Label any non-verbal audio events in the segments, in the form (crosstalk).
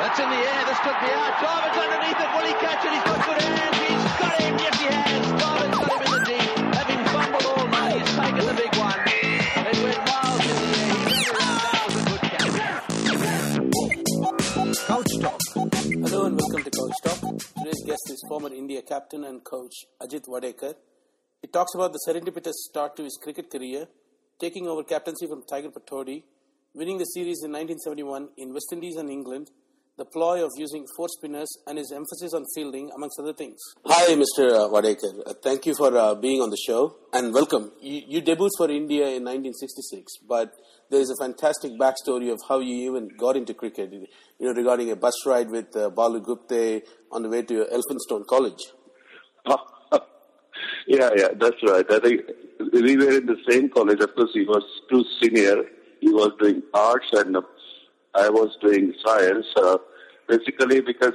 That's in the air. This could be out. Jarvin's underneath it. Will he catch it? He's got good hands. He's got him. Yes, he has. Jarvin's got him in the deep. Having fumbled all night, he's taken the big one. It went miles in the air. He was a good catch. Couch Talk. Hello and welcome to Couch Talk. Today's guest is former India captain and coach Ajit Wadekar. He talks about the serendipitous start to his cricket career, taking over captaincy from Tiger Pataudi, winning the series in 1971 in West Indies and England, the ploy of using four spinners, and his emphasis on fielding, amongst other things. Hi, Mr. Wadekar. Uh, thank you for uh, being on the show and welcome. You, you debuted for India in 1966, but there is a fantastic backstory of how you even got into cricket. You know, regarding a bus ride with uh, Balu Gupte on the way to Elphinstone College. (laughs) yeah, yeah, that's right. I think we were in the same college. Of course, he was too senior. He was doing arts and uh, I was doing science. Uh, basically, because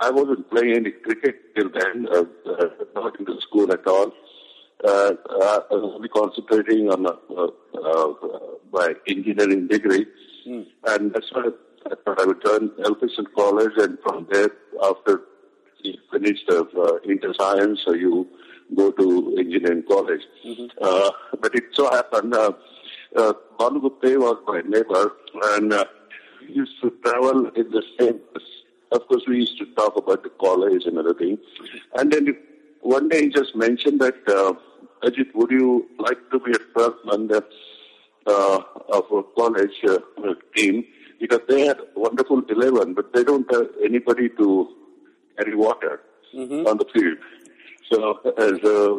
I wasn't playing any cricket till then, uh, uh, not in the school at all. Uh, uh, I was only concentrating on uh, uh, my engineering degree, and that's why I thought I would join Elphinstone College, and from there, after you finished uh, uh, inter science, so you go to engineering college. Uh, but it so happened, uh, Balu Gupte was my neighbor, and uh, we used to travel in the same bus. Of course, we used to talk about the college and everything. And then one day he just mentioned that, uh, Ajit, would you like to be a first member uh, of a college uh, team? Because they had wonderful 11, but they don't have anybody to carry water on the field. So, as uh,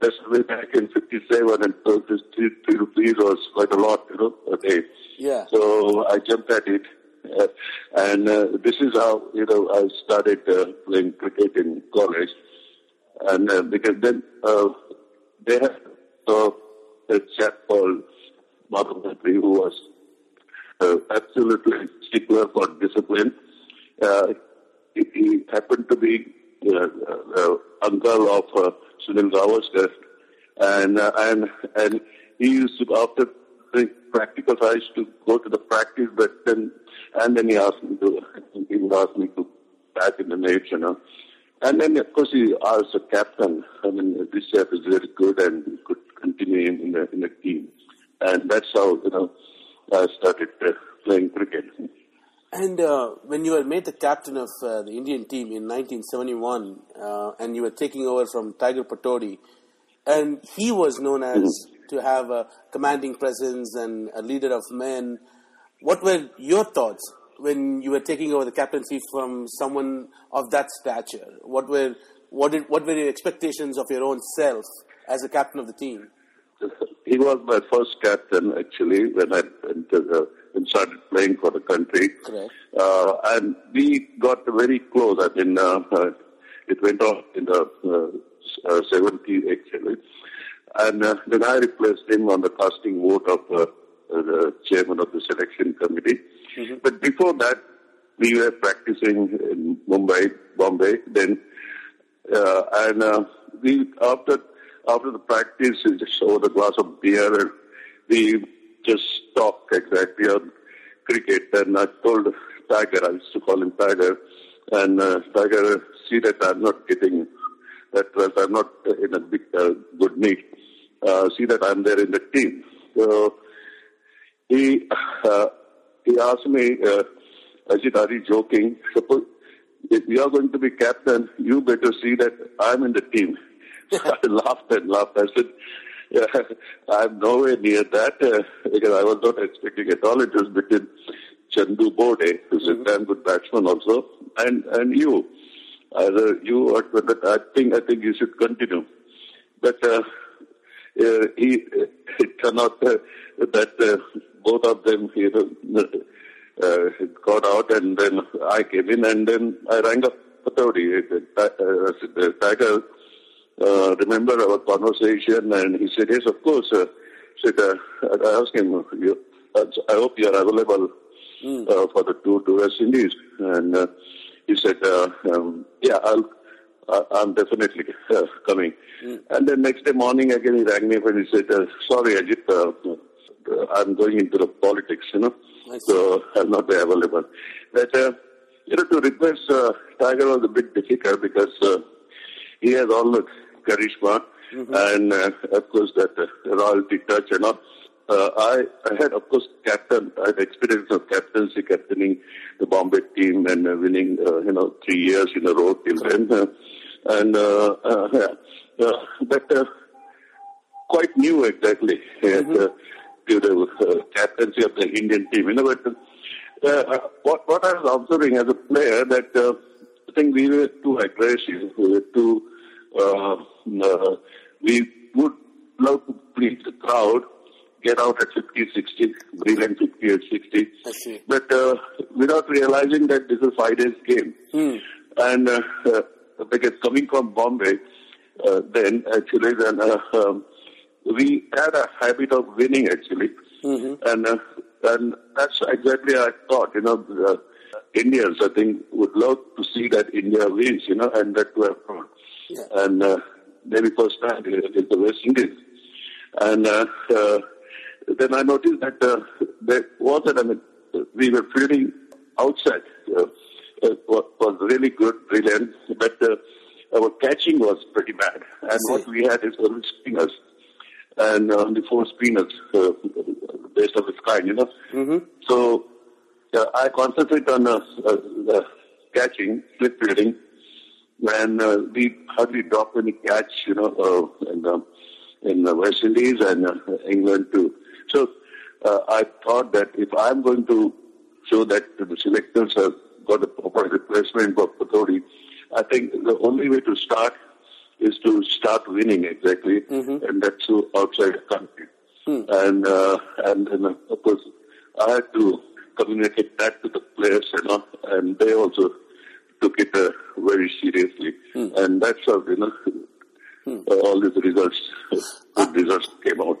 that's way back in 57 and so this three, three rupees was quite a lot, you know, a day. Yeah. So I jumped at it. Uh, (laughs) and uh, this is how, you know, I started uh, playing cricket in college. And uh, because then uh, they had uh, a chap called Madhav Mantri who was uh, absolutely stickler for discipline. Uh, he, he happened to be uncle of uh, Sunil Gavaskar, and uh, and and he used to after the practical I used to go to the practice, but then and then he asked me to he would ask me to back in the nets, you know. And then of course he asked the captain. I mean, this chap is very good and could continue in in the, in the team, and that's how you know I started uh, playing cricket. And uh, when you were made the captain of uh, the Indian team in 1971, uh, and you were taking over from Tiger Pataudi, and he was known as to have a commanding presence and a leader of men. What were your thoughts when you were taking over the captaincy from someone of that stature? What were what did, what were your expectations of your own self as a captain of the team? He was my first captain actually when I entered, uh, when started playing for the country. Correct. Uh, and we got very close. I mean, uh, uh, it went off in the uh, uh, 70s actually. And uh, then I replaced him on the casting vote of uh, uh, the chairman of the selection committee. But before that, we were practicing in Mumbai, Bombay. Then uh, and uh, we after after the practice, we just over a glass of beer, and we just talk exactly on cricket. And I told Tiger, I used to call him Tiger, and uh, Tiger, see that I'm not getting that well, I'm not in a big uh, good need. Uh, see that I'm there in the team. So he uh, he asked me, uh, Ajit, are you joking? Suppose if you are going to be captain, you better see that I'm in the team. (laughs) I laughed and laughed. I said, yeah, (laughs) I'm nowhere near that uh, because I was not expecting at all. It was between Chandu Borde, who's a damn good batsman also, and and you. Either you or but I think I think you should continue. But uh, uh, he (laughs) it turned out uh, that uh, both of them you know, uh, got out, and then I came in, and then I rang up Pataudi. Uh, uh, the Tiger uh, remember our conversation, and he said, "Yes, of course." Uh, said, uh, I asked him, you, uh, "I hope you are available uh, for the tour to West Indies," and uh, he said, uh, um, "Yeah, I'll." I- I'm definitely uh, coming. And then next day morning again he rang me and he said, uh, sorry Ajit, uh, uh, I'm going into the politics, you know, so I'll not be available. But, uh, you know, to uh, Tiger was a bit difficult because uh, he has all the charisma and, uh, of course, that uh, royalty touch and all. Uh, I, I had, of course, captain, I had experience of captaincy, captaining the Bombay team and uh, winning, uh, you know, three years in a row till then. Uh, and, uh, uh, yeah. Uh, but, uh, quite new exactly uh, uh, to the uh, captaincy of the Indian team. You know, but uh, uh, what what I was observing as a player that uh, I think we were too aggressive. We were too. Uh, uh, we would love to please the crowd, get out at 50, 60, brilliant 50 or 60. I see. But uh, without realizing that this is a five days game. And uh, uh, because coming from Bombay, uh, then actually then uh, um, we had a habit of winning actually, and uh, and that's exactly I thought. You know, the Indians I think would love to see that India wins. You know, and that to have. And uh, maybe first time against the West Indies, and uh, uh, then I noticed that uh, there wasn't. I mean, we were fielding outside. Uh, it was really good, brilliant, but uh, our catching was pretty bad. And what we had is only spinners, and uh, only four spinners uh, based of its kind, you know. So uh, I concentrate on uh, uh, uh, catching, slip fielding, and uh, we hardly drop any catch, you know, uh, in, um, in the West Indies and uh, England too. So uh, I thought that if I'm going to show that the selectors have got a proper replacement for Pataudi, I think the only way to start is to start winning exactly, and that's through outside the country. And uh, and then uh, of course I had to communicate that to the players, you know, and they also took it uh, very seriously, and that's how you know uh, all these results, good results came out.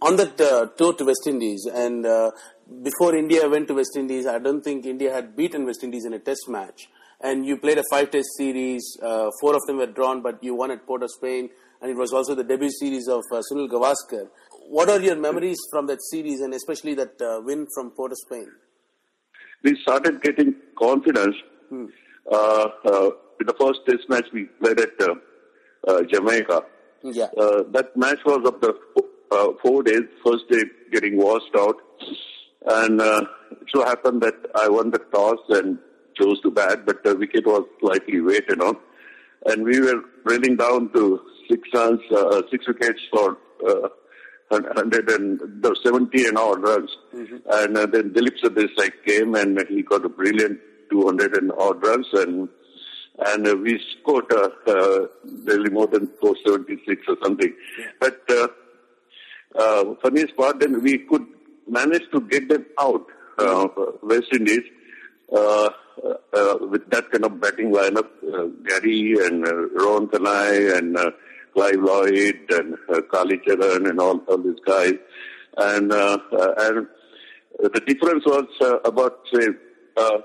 on that uh, tour to West Indies, and uh, before India went to West Indies, I don't think India had beaten West Indies in a Test match. And you played a five-test series. Uh, four of them were drawn, but you won at Port of Spain, and it was also the debut series of uh, Sunil Gavaskar. What are your memories from that series, and especially that uh, win from Port of Spain? we started getting confidence. Uh, uh, in the first test match we played at uh, uh, Jamaica. Yeah. Uh, that match was of the uh, four days. First day getting washed out, and uh, it so happened that I won the toss and chose to bat, but the wicket was slightly weight, you know, and we were running down to six runs, uh, six wickets for. Uh, 100 and the 70 and odd runs. And uh, then Dilip Sardesai came and he got a brilliant 200 and odd runs and and uh, we scored uh, uh, really more than 476 or something. But uh, uh, funniest part, then we could manage to get them out, uh, West Indies, uh, uh, with that kind of batting lineup, uh, Gary and uh, Rohan Kanhai and uh, Clive Lloyd and uh, Kallicharran and all, all these guys. And, uh, uh, and the difference was uh, about, say, uh,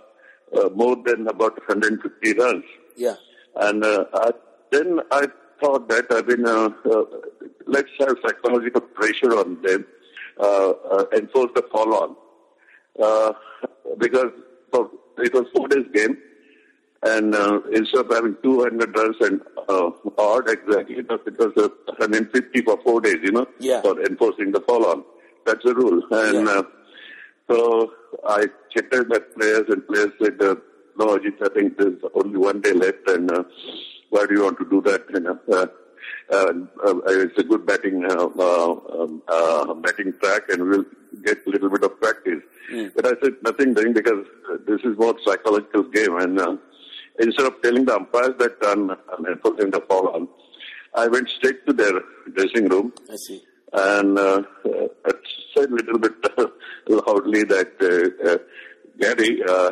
uh, more than about 150 runs. Yeah. And uh, I, then I thought that I mean, uh, uh, let's have psychological pressure on them, uh, uh, enforce the follow on, uh, because so it was four days game, and uh, instead of having 200 runs and uh, odd exactly, it was, it was uh, 150 for four days, you know, Yeah. for enforcing the follow on. That's the rule, and. Yeah. So I checked out that players and players said, uh, no, Ajit, I think there's only one day left and uh, why do you want to do that? You know, uh, uh, uh, it's a good batting uh, uh, um, uh, batting track and we'll get a little bit of practice. But I said nothing doing because this is more psychological game and uh, instead of telling the umpires that I'm, I'm enforcing the fall on, I went straight to their dressing room I see. And uh, uh, I said a little bit (laughs) loudly that, uh, uh, Gary, uh,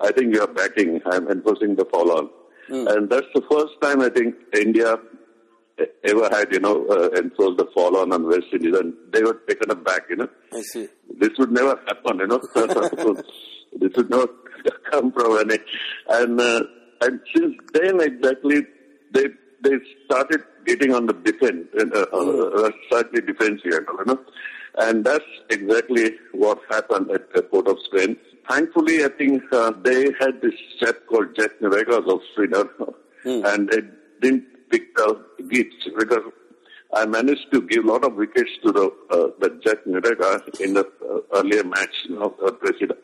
I think you are batting. I'm enforcing the fall on. And that's the first time I think India ever had, you know, uh, enforced the fall on on West Indies. And they were taken aback, you know. I see. This would never happen, you know. (laughs) (laughs) this would not come from any. And, uh, and since then exactly, they, they started getting on the defense, uh, uh, slightly defensive, you know. And that's exactly what happened at the Port of Spain. Thankfully, I think uh, they had this chap called Jack Noreiga of spinner, and they didn't pick the wickets because I managed to give a lot of wickets to the uh, the Jack Noreiga in the uh, earlier match you know, uh,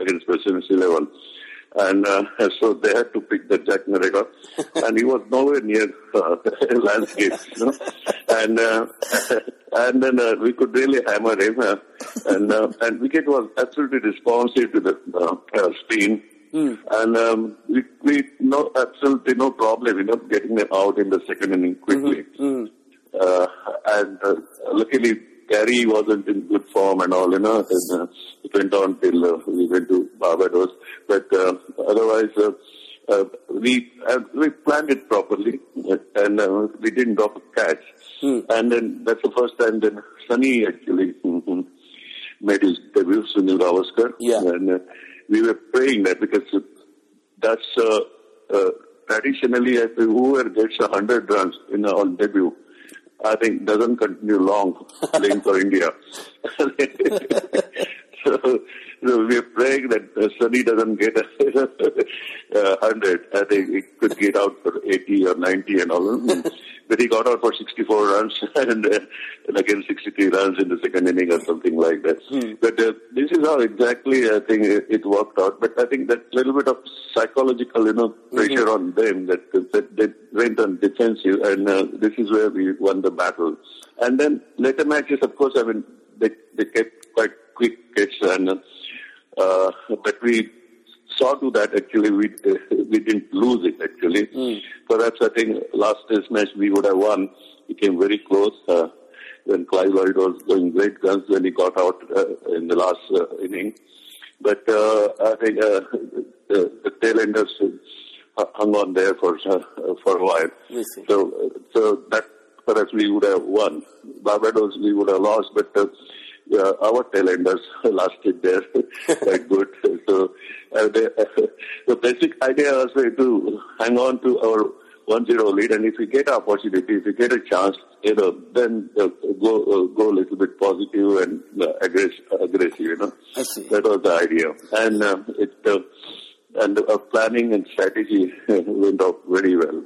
against Presidency level. And uh, so they had to pick the Jack Noreiga, (laughs) and he was nowhere near uh, (laughs) landscape. You know? And uh, (laughs) and then uh, we could really hammer him, uh, and uh, and wicket was absolutely responsive to the uh, uh, spin. And um, we, we no absolutely no problem, you know, getting them out in the second inning quickly. Uh, and uh, luckily, Gary wasn't in good form and all, you know. And, uh, it went on till uh, we went to Barbados. But uh, otherwise, uh, uh, we uh, we planned it properly, and uh, we didn't drop a catch. And then that's the first time then Sunny actually mhm, made his debut, Sunil Gavaskar. Yeah. And uh, we were praying that because that's uh, uh, traditionally, I think whoever gets a hundred runs in a, on debut, I think doesn't continue long playing for India. (laughs) so, (laughs) so we are praying that uh, Sunny doesn't get (laughs) a uh, hundred. I think he could get out for eighty or ninety and all. (laughs) but he got out for sixty-four runs and, uh, and again sixty-three runs in the second inning or something like that. But uh, this is how exactly I think it, it worked out. But I think that little bit of psychological, you know, pressure on them that, that they went on defensive, and uh, this is where we won the battle. And then later matches, of course, I mean, they they kept quite quick catch, and uh, but we saw to that actually we we didn't lose it actually. Perhaps I think last test match we would have won. We came very close. Uh, when Clive Lloyd was going great guns when he got out uh, in the last uh, inning. But uh, I think uh, the, the tail enders hung on there for uh, for a while. So so that perhaps we would have won. Barbados we would have lost, but uh, uh, our tail enders (laughs) lasted there (laughs) quite good. So uh, they, (laughs) the basic idea was to hang on to our 1-0 lead, and if we get opportunity, if we get a chance, you know, then uh, go uh, go a little bit positive and uh, aggressive, aggressive, you know. I see. That was the idea, and uh, it uh, and uh, planning and strategy went off very well.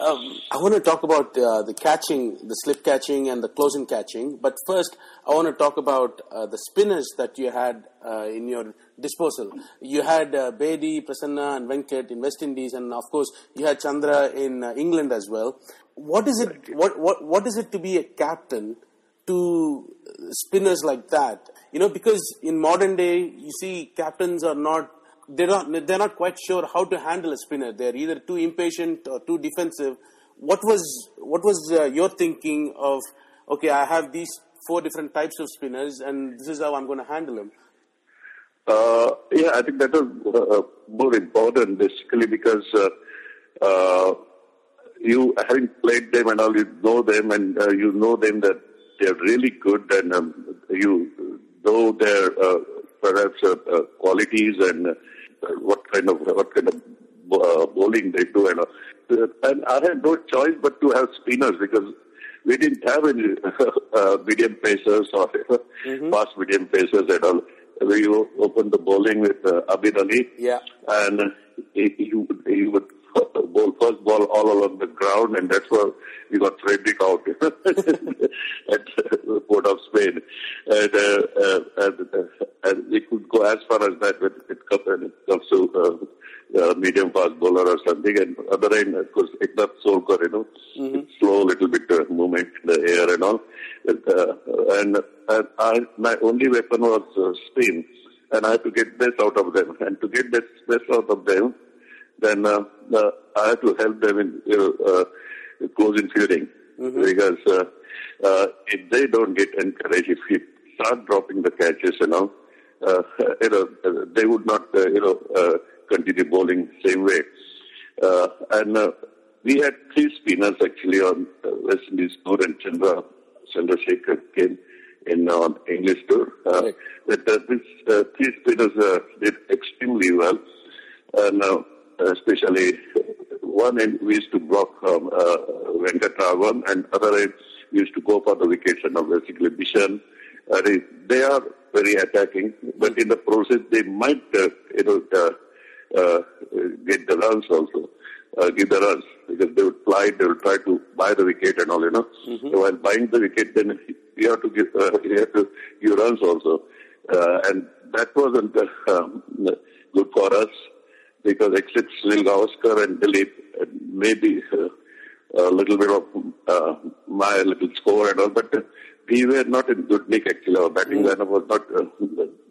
Um, I want to talk about uh, the catching, the slip catching, and the closing catching. But first, I want to talk about uh, the spinners that you had uh, in your disposal. You had uh, Bedi, Prasanna, and Venkat in West Indies, and of course, you had Chandra in uh, England as well. What is it? What what what is it to be a captain to spinners like that? You know, because in modern day, you see captains are not they're not they're not quite sure how to handle a spinner. They're either too impatient or too defensive. What was what was uh, your thinking of? Okay, I have these four different types of spinners, and this is how I'm going to handle them. Uh, yeah, I think that was uh, more important basically because uh, uh, you having played them and all, you know them and uh, you know them that they're really good and um, you know their perhaps uh, uh, qualities and what kind of what kind of uh, bowling they do and uh, and I had no choice but to have spinners because we didn't have any (laughs) uh, medium pacers or fast medium pacers at all. We opened the bowling with uh, Abid Ali, Yeah. and he, he would he would (laughs) bowl first ball all along the ground, and that's where we got Frederick out. (laughs) At the Port of Spain, and, uh, uh, and, uh, and we could go as far as that when it comes, it to uh, uh, medium fast bowler or something, and other end, of course, Eknath Solkar, you know, slow little bit uh, movement in the air and all, and, uh, and, and I, my only weapon was uh, spin, and I had to get best out of them, and to get best best out of them then uh, uh, I have to help them in you know, uh, closing fielding because uh, uh, if they don't get encouraged, if we start dropping the catches, you know, uh, (laughs) you know, they would not, uh, you know, uh, continue bowling same way. Uh, and uh, we had three spinners actually on uh, West Indies tour, and Chandra Chandrasekhar came in on English tour. Uh, Right. But uh, these uh, three spinners uh, did extremely well, and uh, especially one end we used to block um, uh, Venkatraman, and other end we used to go for the wickets, and basically Bishan uh, they, are very attacking, but in the process they might, uh, you know, uh, uh, get the runs also, uh, give the runs because they would fly, they will try to buy the wicket and all, you know. So while buying the wicket, then you have to give, uh, you have to give runs also, uh, and that wasn't uh, um, good for us because except Sunil Gavaskar and Dilip, maybe uh, a little bit of uh, my little score and all, but uh, we were not in good nick actually. Our batting lineup was not uh,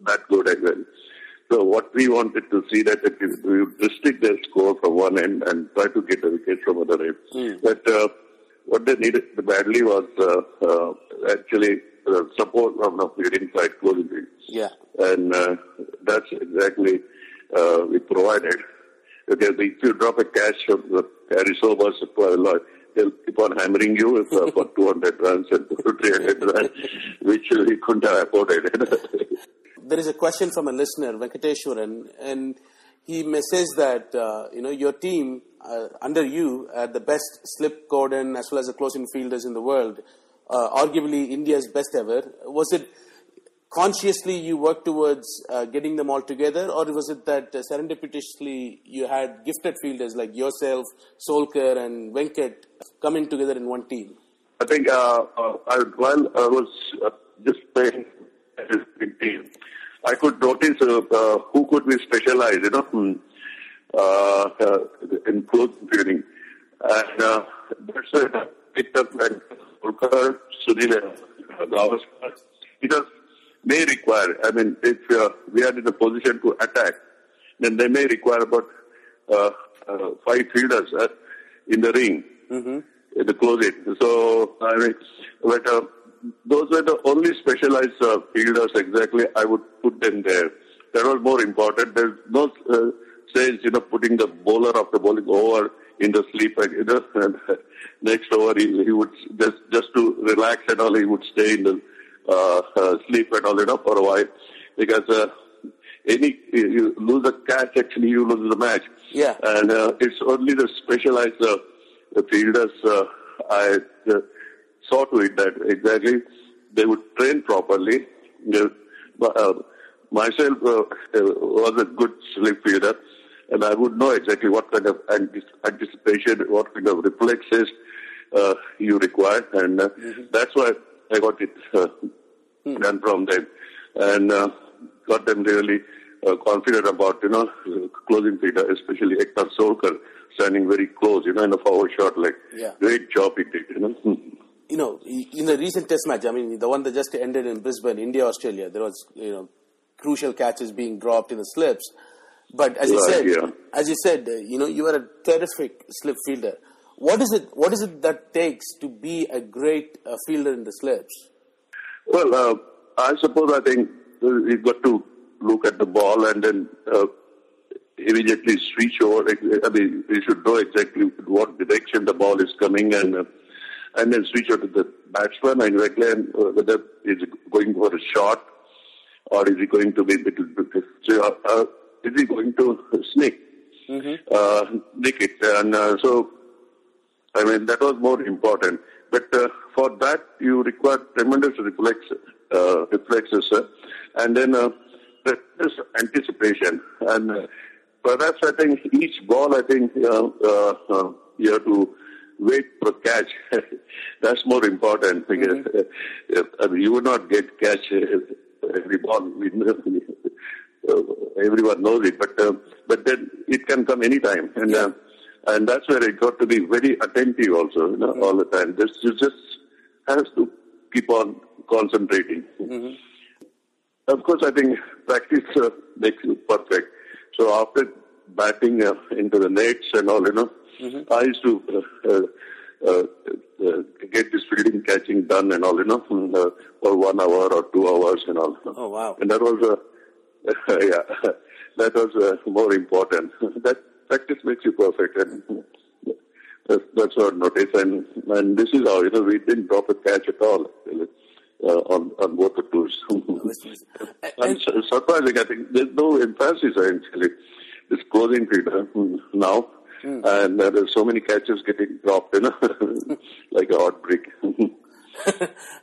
that good as well. So what we wanted to see that if we would restrict their score from one end and try to get a wicket from other end. But uh, what they needed badly was uh, uh, actually uh, support from the fielding side closing. Yeah. And uh, that's exactly uh, we provided. Because if you drop a catch of the to a lot, they'll keep on hammering you uh, for 200 runs and 300 runs, which we couldn't have afforded. (laughs) There is a question from a listener, Venkateshwaran, and he says that uh, you know your team uh, under you are the best slip cordon as well as the closing fielders in the world, uh, arguably India's best ever. Was it consciously you worked towards uh, getting them all together, or was it that uh, serendipitously you had gifted fielders like yourself, Solkar, and Venkat coming together in one team? I think uh, uh, I, while I was uh, just playing a big team, I could notice uh, uh, who could be specialized, you know, hmm, uh, uh, in close fielding. And uh, that's why I picked up and Solkar, Sunil, uh, Gavaskar, may require, I mean, if uh, we are in a position to attack, then they may require about uh, uh, five fielders uh, in the ring in the closing. So, I mean, but uh, those were the only specialized uh, fielders exactly. I would put them there. That was more important. There's no uh, sense, you know, putting the bowler of the bowling over in the sleep. And, you know, (laughs) and next over he, he would just just to relax and all. He would stay in the uh, uh, sleep and all, that up for a while because. Uh, any you lose a catch, actually you lose the match. Yeah. And uh, it's only the specialized uh, the fielders uh, I uh, saw to it that exactly they would train properly. They, uh, myself uh, was a good slip fielder, and I would know exactly what kind of anticipation, what kind of reflexes uh, you require, and uh, that's why I got it uh, done from them, and uh, got them really uh, confident about you know closing fielder, especially Eknath Solkar standing very close, you know, in a forward shot Like, Yeah. Great job he did, you know. you know, in the recent Test match, I mean, the one that just ended in Brisbane, India Australia, there was you know crucial catches being dropped in the slips. But as you Right, said, yeah. as you said, uh, you know, you are a terrific slip fielder. What is it? What is it that takes to be a great uh, fielder in the slips? Well, uh, I suppose I think uh, we've got to look at the ball and then uh, immediately switch over. I mean, we should know exactly what direction the ball is coming and uh, and then switch over to the batsman and exactly and, uh, whether is going for a shot or is he going to be little bit, uh, uh, is he going to (laughs) sneak, uh, nick it? And uh, so I mean, that was more important. But uh, for that, you require tremendous reflex, uh, reflexes, uh, and then uh, tremendous anticipation. And uh, perhaps I think each ball, I think uh, uh, uh, you have to wait for catch. (laughs) That's more important because (laughs) uh, I mean, you would not get catch every ball. (laughs) Uh, everyone knows it, but uh, but then it can come anytime, and uh, and that's where it got to be very attentive also, you know, all the time. This you just has to keep on concentrating. Of course, I think practice uh, makes you perfect. So after batting uh, into the nets and all, you know, I used to uh, uh, uh, uh, get this fielding catching done and all, you know, mm, uh, for one hour or two hours and all. Oh, wow. And that was, uh, (laughs) yeah, (laughs) that was uh, more important. (laughs) that practice makes you perfect, and that's, that's what I noticed. And and this is how you know we didn't drop a catch at all actually, uh, on on both the tours. And- (laughs) and su- surprising, I think there's no emphasis actually. It's closing mm, now. And uh, there's so many catches getting dropped, you know, (laughs) like a hot brick. (laughs)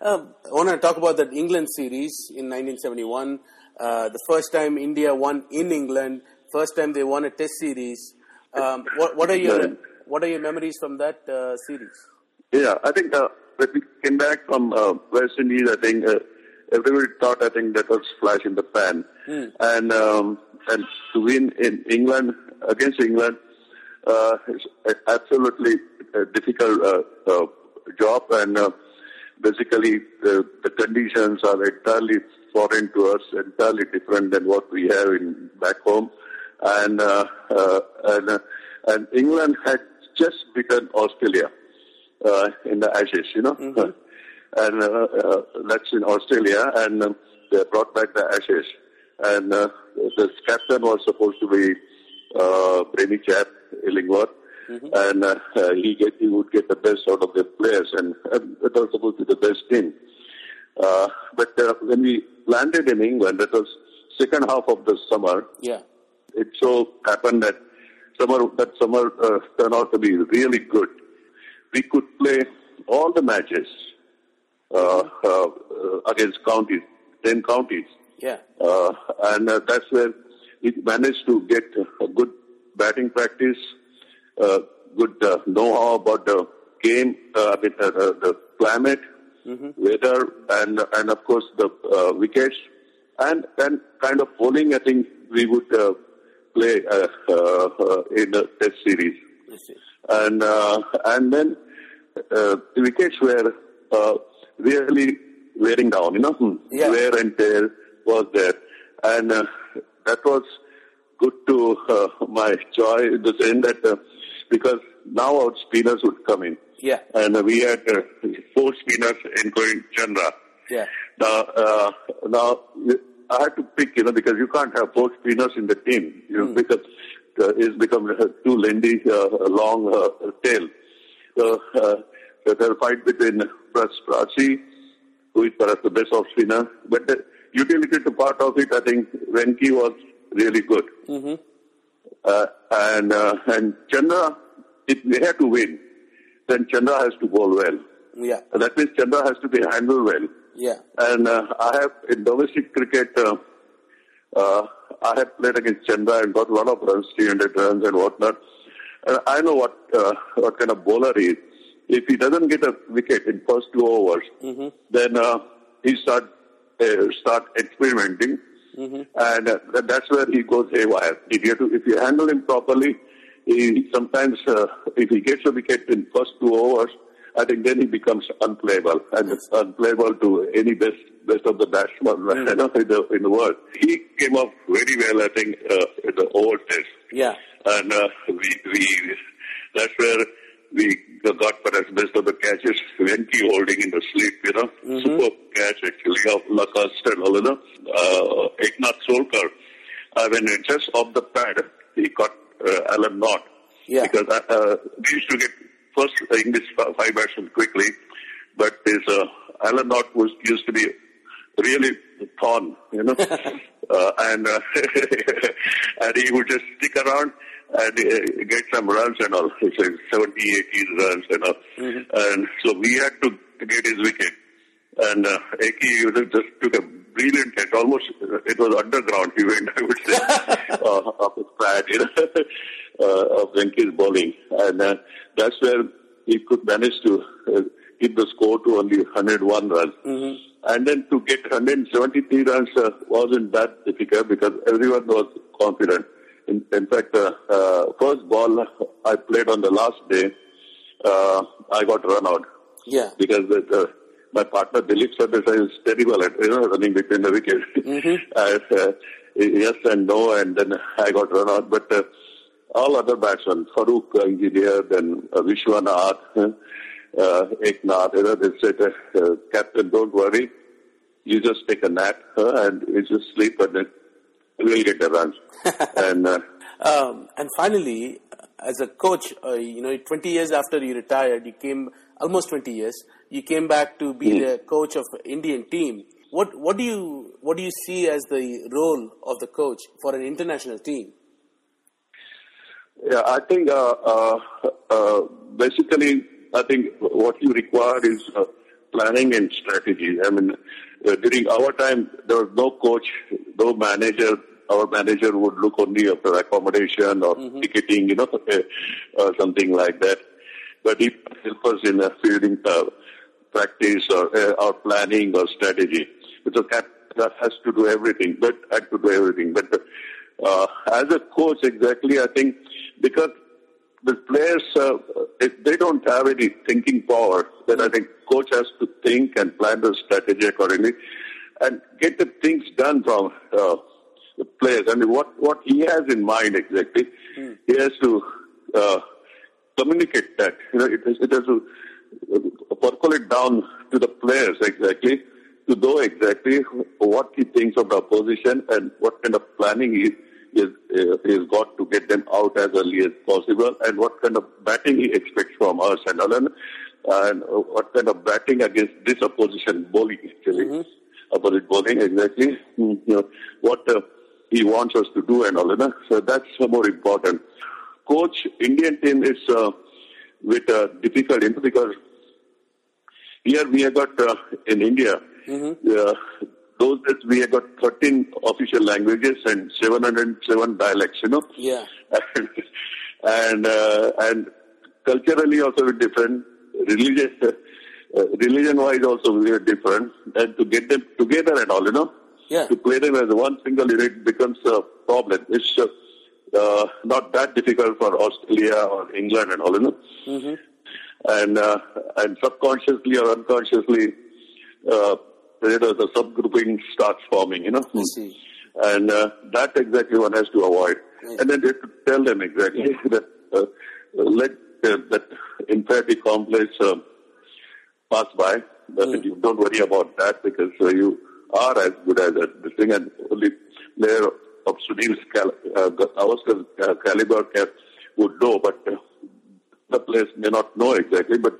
um, I want to talk about that England series in 1971. Uh, the first time India won in England, first time they won a Test series. Um, what, what, are your what are your memories from that uh, series? Yeah, I think uh, when we came back from uh, West Indies, I think uh, everybody thought I think that was flash in the pan, and um, and to win in England against England uh, is absolutely a difficult uh, uh, job, and uh, basically the, the conditions are entirely foreign to us, entirely different than what we have in back home, and uh, uh, and uh, and England had just beaten Australia uh, in the Ashes, you know. (laughs) And uh, uh, that's in Australia, and um, they brought back the Ashes. And uh, the captain was supposed to be uh, brainy chap, Illingworth, and uh, uh, he get he would get the best out of the players, and, and it was supposed to be the best team. Uh, but uh, when we landed in England, that was second half of the summer, Yeah. It so happened that summer that summer uh, turned out to be really good. We could play all the matches uh, uh, against counties, ten counties, Yeah. uh, and uh, that's where we managed to get a good batting practice, uh, good uh, know-how about the game, uh, I mean, the climate, weather, and and of course the uh, wickets, and and kind of bowling. I think we would uh, play uh, uh, in the Test series and uh, and then uh, the wickets were uh, really wearing down. You know, Hmm. Yeah. wear and tear was there, and uh, that was good to uh, my joy in the sense that uh, because now our spinners would come in, Yeah. and uh, we had uh, four spinners including Chandra. Yeah. Now, uh, now I had to pick, you know, because you can't have four spinners in the team, you know, because uh, it's become uh, too lengthy, uh, long uh, tail. So uh, there's a fight between Pras Prasi, who is perhaps the best off spinner, but the utility part of it, I think Venki was really good. Uh, and uh, and Chandra, if they have to win, then Chandra has to bowl well. Yeah. That means Chandra has to be handled well. Yeah. And uh, I have in domestic cricket, uh, uh, I have played against Chandra and got a lot of runs, 300 runs and whatnot. And I know what uh, what kind of bowler he is. If he doesn't get a wicket in first two overs, then uh, he start uh, start experimenting, and uh, that's where he goes haywire. If you to, if you handle him properly, he sometimes uh, if he gets a wicket in first two overs, I think then he becomes unplayable and unplayable to any best best of the batsmen (laughs) you know, in the in the world. He came up very well, I think, uh, in the Oval test, Yeah. and uh, we we that's where we got perhaps best of the catches. Venki holding in the sleep, you know, superb catch actually of Luckhurst and all, you know, uh, Eknath Solkar. Uh, when just off the pad, he caught uh, Alan Knott. Yeah. Because uh, uh, we used to get first English fi- five batsmen quickly, but this uh, Alan Knott was used to be really thorn, you know, (laughs) uh, and uh, (laughs) and he would just stick around and uh, get some runs and all, like 70, 80 runs and all, and so we had to get his wicket. And uh, Eki just took a brilliant hit. Almost, uh, it was underground. He went, I would say, (laughs) uh, off his pad, you know, (laughs) uh, of Venki's bowling. And uh, that's where he could manage to uh, keep the score to only 101 runs. And then to get 173 runs uh, wasn't that difficult because everyone was confident. In, in fact, uh, uh, first ball I played on the last day, uh, I got run out Yeah. because the, the, my partner Dilip Sardesai is terrible at you know running between the wickets. (laughs) and, uh, yes and no, and then I got run out. But uh, all other batsmen, Farokh uh, engineer, then uh, Vishwanath, (laughs) uh, Eknath, you know, they said, uh, uh, Captain, don't worry, you just take a nap and you just sleep and then we'll get the runs. (laughs) and uh, Um, and finally, as a coach, uh, you know, 20 years after you retired, you came almost 20 years. You came back to be the coach of Indian team. What what do you what do you see as the role of the coach for an international team? Yeah, I think uh, uh, uh, basically, I think what you require is uh, planning and strategy. I mean, uh, during our time, there was no coach, no manager. Our manager would look only after accommodation or ticketing, you know, (laughs) uh, something like that. But he help us in a fielding practice or, uh, or planning or strategy. It's a captain that has to do everything, but had to do everything. But uh, as a coach, exactly, I think because the players, uh, if they don't have any thinking power, then I think coach has to think and plan the strategy accordingly and get the things done from uh, the players. I mean, what, what he has in mind exactly, he has to uh, communicate that. You know, it has, it has to percolate down to the players exactly to know exactly what he thinks of the opposition and what kind of planning he is, uh, he's got to get them out as early as possible and what kind of batting he expects from us and all and, uh, what kind of batting against this opposition bowling actually. Opposite bowling exactly. Mm, you know, what uh, he wants us to do and all that. So that's more important. Coach, Indian team is uh, with uh, difficult because here we have got uh, in India, uh, those we have got 13 official languages and 707 dialects, you know. Yeah. and (laughs) and, uh, and culturally also we're different. Religious, uh, religion-wise also we are different. And to get them together and all, you know, Yeah. to play them as one single unit becomes a problem. It's uh, not that difficult for Australia or England and all, you know. And uh, and subconsciously or unconsciously, uh, you know, the subgrouping starts forming, you know. And uh, that exactly one has to avoid. And then they have to tell them exactly (laughs) that uh, let uh, that inferiority complex uh, pass by. That you don't worry about that because uh, you are as good as that this thing, and only player of Sunil's cal- uh, Gavaskar uh, caliber would know, but uh, the players may not know exactly. But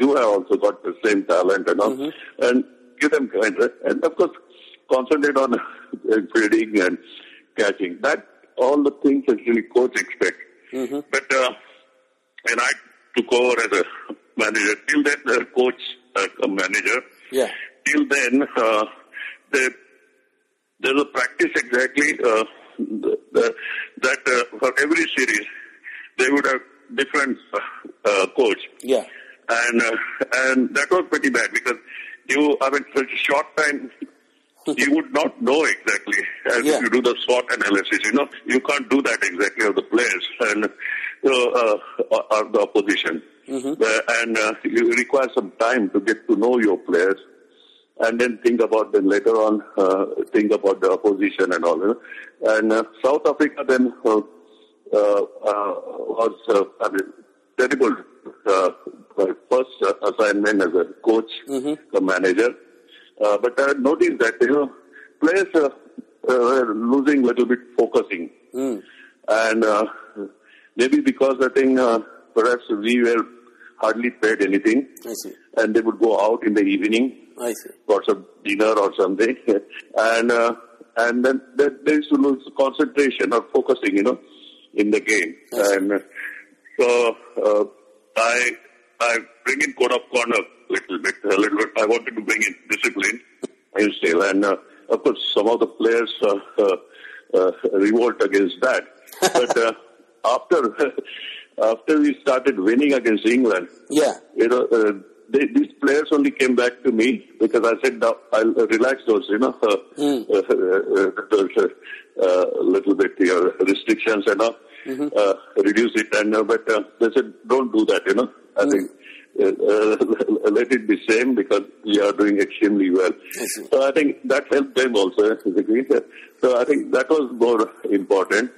you have also got the same talent and all, and give them kind and of course concentrate on uh, fielding and catching. That all the things actually coach expect. But uh, when I took over as a manager, till then the coach, uh, manager, Yeah. till then uh, they, there's a practice exactly uh, the, the, that uh, for every series they would have different uh, uh, coach Yeah. and uh, and that was pretty bad because you I mean such a short time (laughs) you would not know exactly as Yeah. if you do the SWOT analysis you know. You can't do that exactly of the players and uh, uh, or the opposition. Uh, and uh, you require some time to get to know your players and then think about them later on, uh, think about the opposition and all. And uh, South Africa then uh, uh, uh, was, uh, I mean, terrible. Uh, my first assignment as a coach, the manager. Uh, but I noticed that, you know, players uh, uh, were losing little bit focusing. And uh, maybe because I think uh, perhaps we were hardly paid anything I see. and they would go out in the evening I see. for some dinner or something, (laughs) and uh, and then they, they used to lose concentration or focusing, you know, in the game. And uh, so uh, I I bring in code of conduct little bit, a little bit. I wanted to bring in discipline in still, and uh, of course some of the players uh, uh, uh, revolt against that. (laughs) But uh, after (laughs) after we started winning against England, Yeah. you know, uh, they, these players only came back to me because I said, now I'll uh, relax those, you know, (laughs) uh, uh, (laughs) uh, those, uh, uh, little bit your restrictions and all, uh, reduce it. And uh, but uh, they said, don't do that, you know. I think uh, uh, (laughs) let it be same because we are doing extremely well. So I think that helped them also. So I think that was more important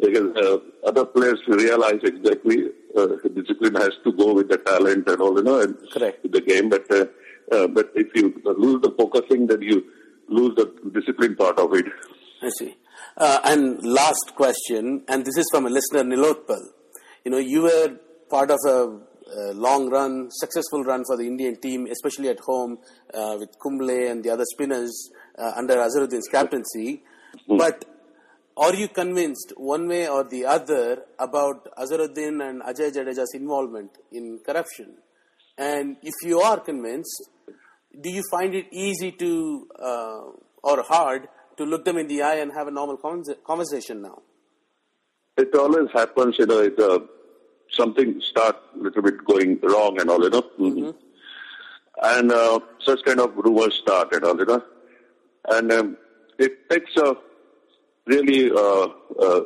because uh, other players realize exactly uh, discipline has to go with the talent and all, you know, and Correct. the game. But uh, uh, but if you lose the focusing, then you lose the discipline part of it. I see. Uh, and last question, and this is from a listener, Nilotpal. You know, you were part of a, a long run, successful run for the Indian team, especially at home uh, with Kumble and the other spinners uh, under Azharuddin's captaincy. But are you convinced one way or the other about Azharuddin and Ajay Jadeja's involvement in corruption? And if you are convinced, do you find it easy to uh, or hard to look them in the eye and have a normal conversa- conversation now? It always happens, you know, it, uh, something start a little bit going wrong and all, you know. Mm-hmm. And uh, such kind of rumors start and all, you know. And um, it takes a really uh, uh,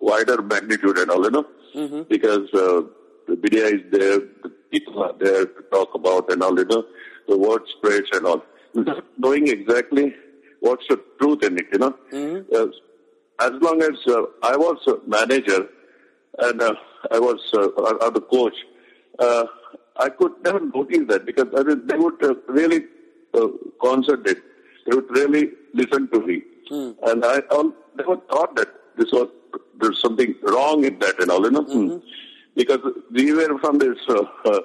wider magnitude and all, you know, mm-hmm. because uh, the media is there, the people are there to talk about and all, you know, the word spreads and all. Knowing exactly what's the truth in it, you know. Mm-hmm. Uh, as long as uh, I was a manager and uh, I was uh, or the coach, uh, I could never notice that because I mean, they would uh, really uh, concentrate. They would really listen to me. Mm. And I, I never thought that this was there's something wrong in that and all, you know. Mm-hmm. Because we were from this uh, uh,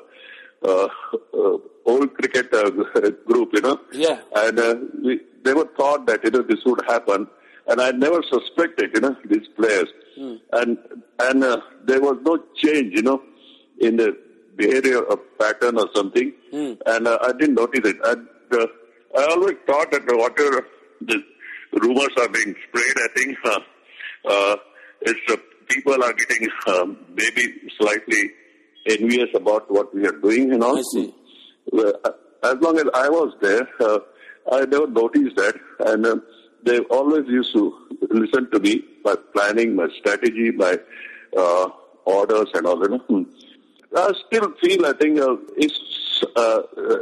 uh, uh old cricket uh, group, you know. Yeah. And uh, we never thought that, you know, this would happen. And I never suspected, you know, these players. Mm. And and uh, there was no change, you know, in the behavior of pattern or something. Mm. And uh, I didn't notice it. And uh, I always thought that whatever the rumors are being spread, I think uh, uh, it's uh, people are getting um, maybe slightly envious about what we are doing and all. I see. Uh, as long as I was there, uh, I never noticed that. And uh, they always used to listen to me, my planning, my strategy, my uh, orders and all. You know? I still feel, I think, uh, it's, uh,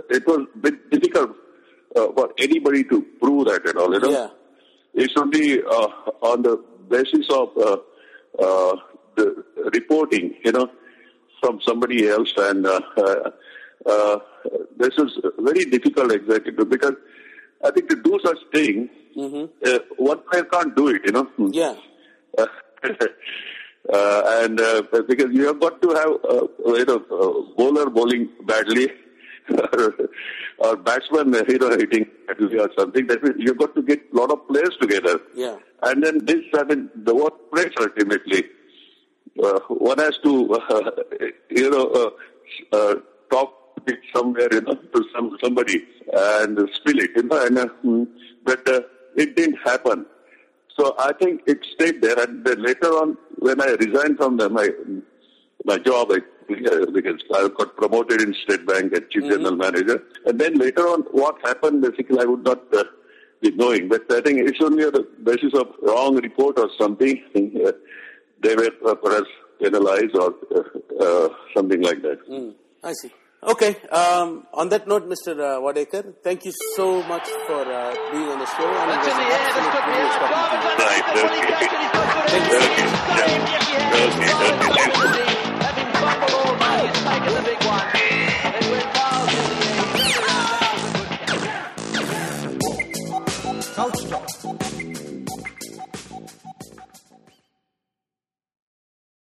it was a bit difficult uh, for anybody to prove that and all. You know? Yeah. It's only uh, on the basis of uh, uh, the reporting, you know, from somebody else. And uh, uh, uh, this is very difficult exactly because I think to do such thing, mm-hmm. uh, one player can't do it, you know. Yeah. (laughs) Uh, and uh, because you have got to have uh, you know uh, bowler bowling badly (laughs) or batsman you know hitting or something that means you've got to get a lot of players together. Yeah. And then this I mean the work plays ultimately. Uh, one has to uh, (laughs) you know uh, talk it somewhere, you know, to some somebody and spill it, you know, and, uh, hmm, but uh, it didn't happen. So I think it stayed there, and then later on, when I resigned from the, my my job, I, because I got promoted in State Bank as chief mm-hmm. general manager, and then later on, what happened basically, I would not uh, be knowing, but I think it's only on the basis of wrong report or something. (laughs) Uh, they were uh, perhaps penalized or uh, uh, something like that. Mm, I see. Okay. Um, on that note, Mr. Uh, Wadekar, thank you so much for uh, being on the show. And That's in the air. This could be out. Right. Having fumbled he's the big one.